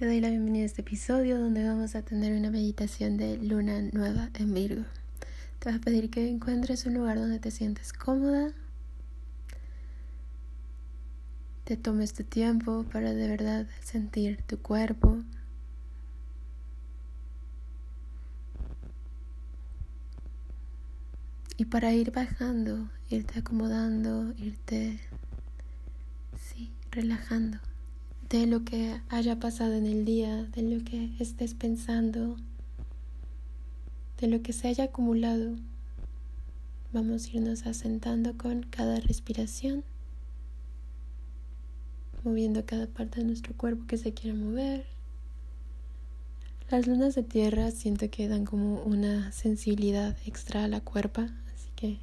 Te doy la bienvenida a este episodio donde vamos a tener una meditación de luna nueva en Virgo. Te voy a pedir que encuentres un lugar donde te sientes cómoda. Te tomes tu tiempo para de verdad sentir tu cuerpo. Y para ir bajando, irte acomodando, irte, sí, relajando de lo que haya pasado en el día, de lo que estés pensando, de lo que se haya acumulado. Vamos a irnos asentando con cada respiración, moviendo cada parte de nuestro cuerpo que se quiera mover. Las lunas de tierra siento que dan como una sensibilidad extra a la cuerpa, así que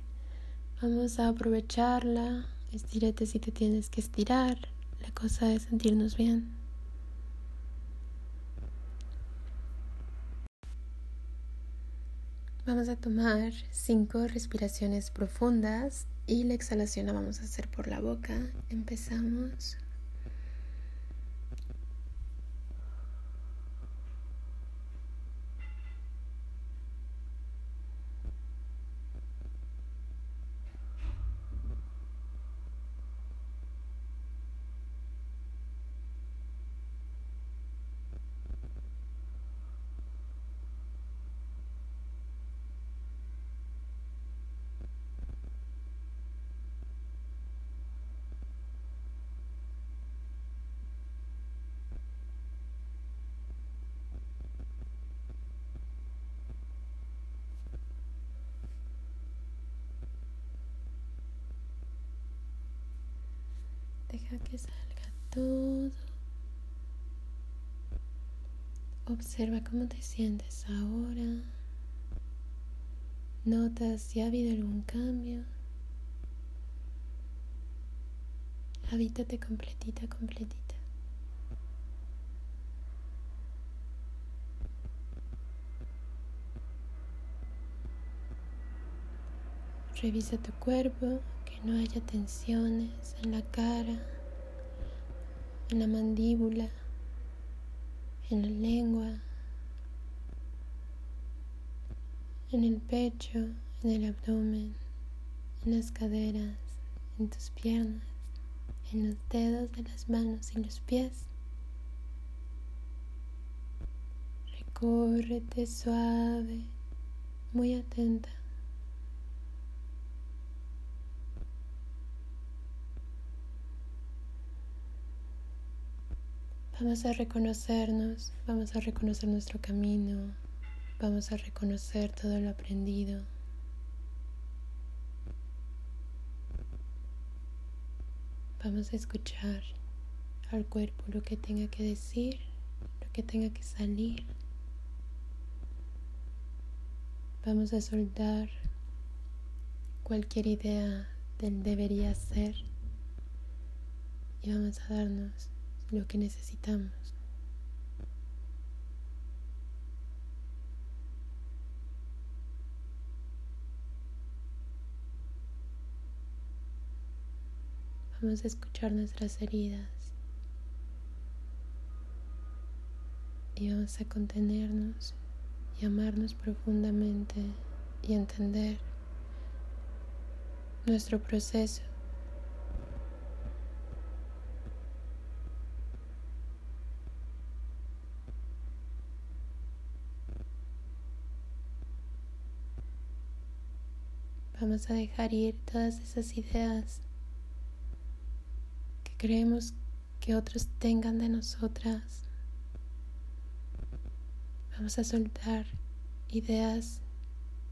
vamos a aprovecharla. Estírate si te tienes que estirar cosa es sentirnos bien. Vamos a tomar cinco respiraciones profundas y la exhalación la vamos a hacer por la boca. Empezamos. Deja que salga todo. Observa cómo te sientes ahora. Nota si ha habido algún cambio. Habítate completita, completita. Revisa tu cuerpo, no haya tensiones en la cara, en la mandíbula, en la lengua, en el pecho, en el abdomen, en las caderas, en tus piernas, en los dedos de las manos y los pies. Recórrete suave, muy atenta. Vamos a reconocernos, vamos a reconocer nuestro camino, vamos a reconocer todo lo aprendido. Vamos a escuchar al cuerpo lo que tenga que decir, lo que tenga que salir. Vamos a soltar cualquier idea del debería ser y vamos a darnos lo que necesitamos. Vamos a escuchar nuestras heridas y vamos a contenernos y amarnos profundamente y entender nuestro proceso Vamos a dejar ir todas esas ideas que creemos que otros tengan de nosotras. Vamos a soltar ideas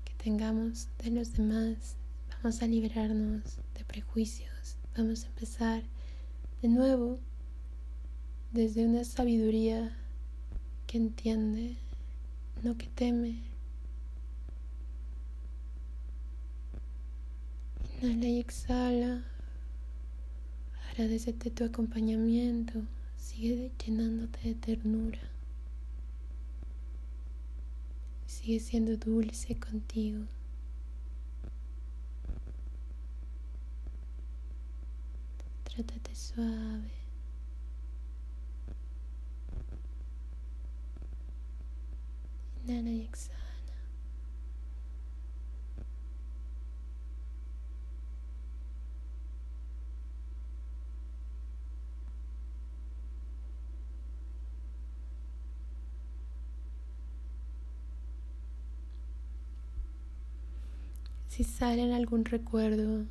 que tengamos de los demás. Vamos a liberarnos de prejuicios. Vamos a empezar de nuevo desde una sabiduría que entiende, no que teme. Inhala y exhala. Agradecete tu acompañamiento. Sigue llenándote de ternura. Sigue siendo dulce contigo. Trátate suave. Inhala y exhala. Si sale en algún recuerdo,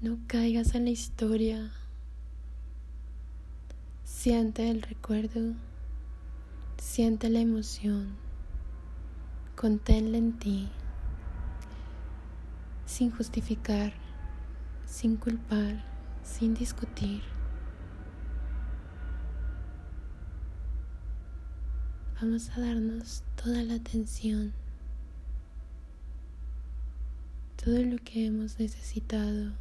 no caigas en la historia. Siente el recuerdo, siente la emoción, conténla en ti, sin justificar, sin culpar, sin discutir. Vamos a darnos toda la atención todo lo que hemos necesitado,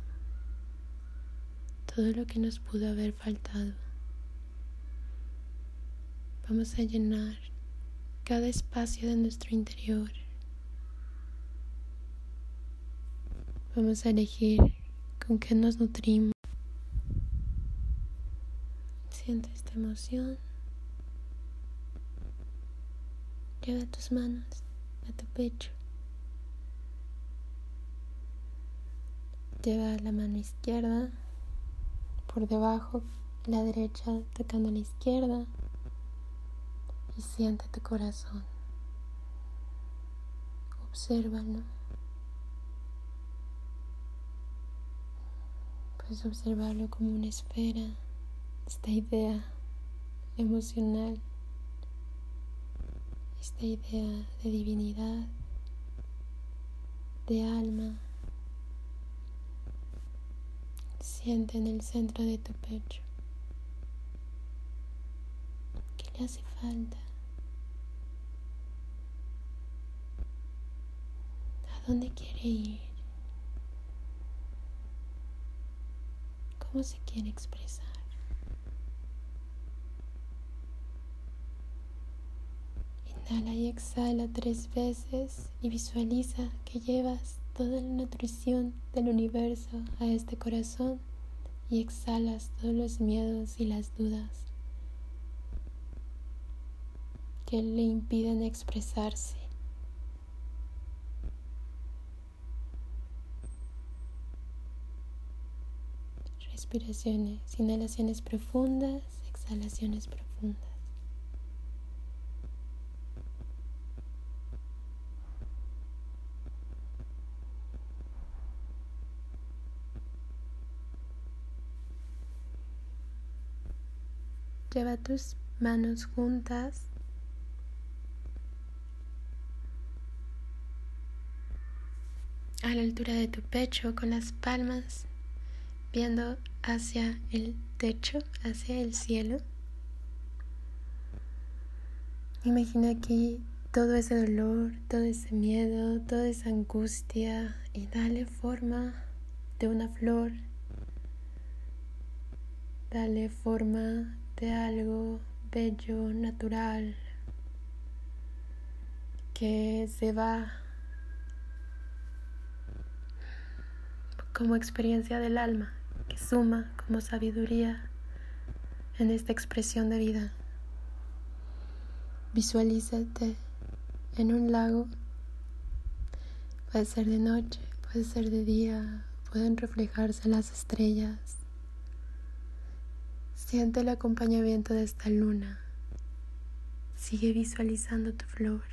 todo lo que nos pudo haber faltado. Vamos a llenar cada espacio de nuestro interior. Vamos a elegir con qué nos nutrimos. Siente esta emoción. Lleva tus manos a tu pecho. Lleva la mano izquierda por debajo, la derecha tocando la izquierda y siente tu corazón. Obsérvalo. Puedes observarlo como una esfera, esta idea emocional, esta idea de divinidad, de alma. Siente en el centro de tu pecho. ¿Qué le hace falta? ¿A dónde quiere ir? ¿Cómo se quiere expresar? Inhala y exhala tres veces y visualiza que llevas toda la nutrición del universo a este corazón y exhalas todos los miedos y las dudas que le impiden expresarse. Respiraciones, inhalaciones profundas, exhalaciones profundas. Lleva tus manos juntas. A la altura de tu pecho con las palmas viendo hacia el techo, hacia el cielo. Imagina aquí todo ese dolor, todo ese miedo, toda esa angustia y dale forma de una flor. Dale forma de algo bello, natural, que se va como experiencia del alma, que suma como sabiduría en esta expresión de vida. Visualízate en un lago, puede ser de noche, puede ser de día, pueden reflejarse las estrellas Siente el acompañamiento de esta luna. Sigue visualizando tu flor.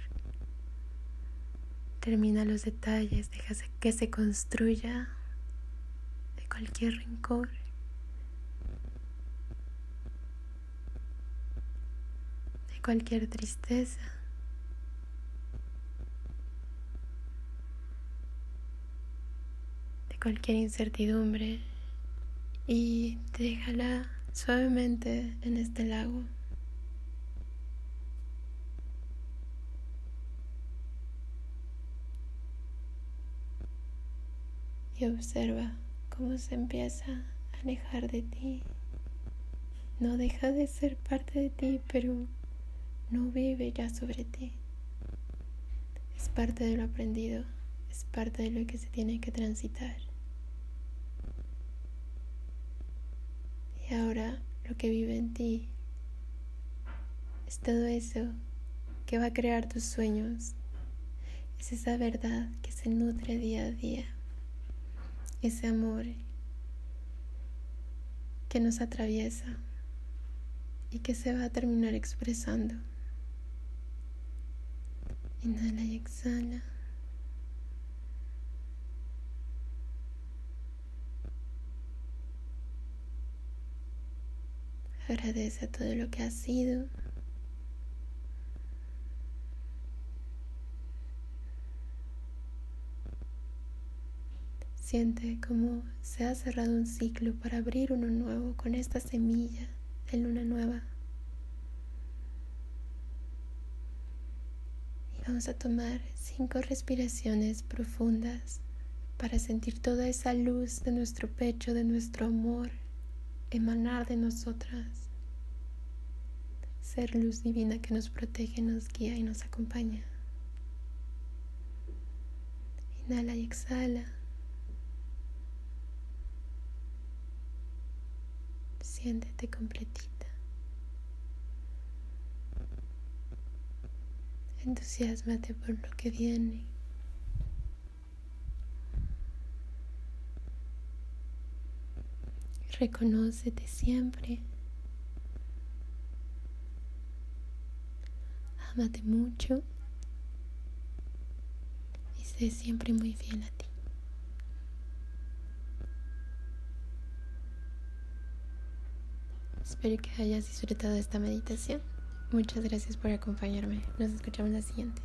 Termina los detalles, deja que se construya de cualquier rincón. De cualquier tristeza. De cualquier incertidumbre. Y déjala suavemente en este lago. Y observa cómo se empieza a alejar de ti. No deja de ser parte de ti, pero no vive ya sobre ti. Es parte de lo aprendido, es parte de lo que se tiene que transitar. Ahora lo que vive en ti es todo eso que va a crear tus sueños. Es esa verdad que se nutre día a día. Ese amor que nos atraviesa y que se va a terminar expresando. Inhala y exhala. Agradece todo lo que ha sido. Siente como se ha cerrado un ciclo para abrir uno nuevo con esta semilla de luna nueva. Y vamos a tomar cinco respiraciones profundas para sentir toda esa luz de nuestro pecho, de nuestro amor emanar de nosotras, ser luz divina que nos protege, nos guía y nos acompaña. Inhala y exhala. Siéntete completita. Entusiasmate por lo que viene. Reconócete siempre. Ámate mucho y sé siempre muy fiel a ti. Espero que hayas disfrutado esta meditación. Muchas gracias por acompañarme. Nos escuchamos la siguiente.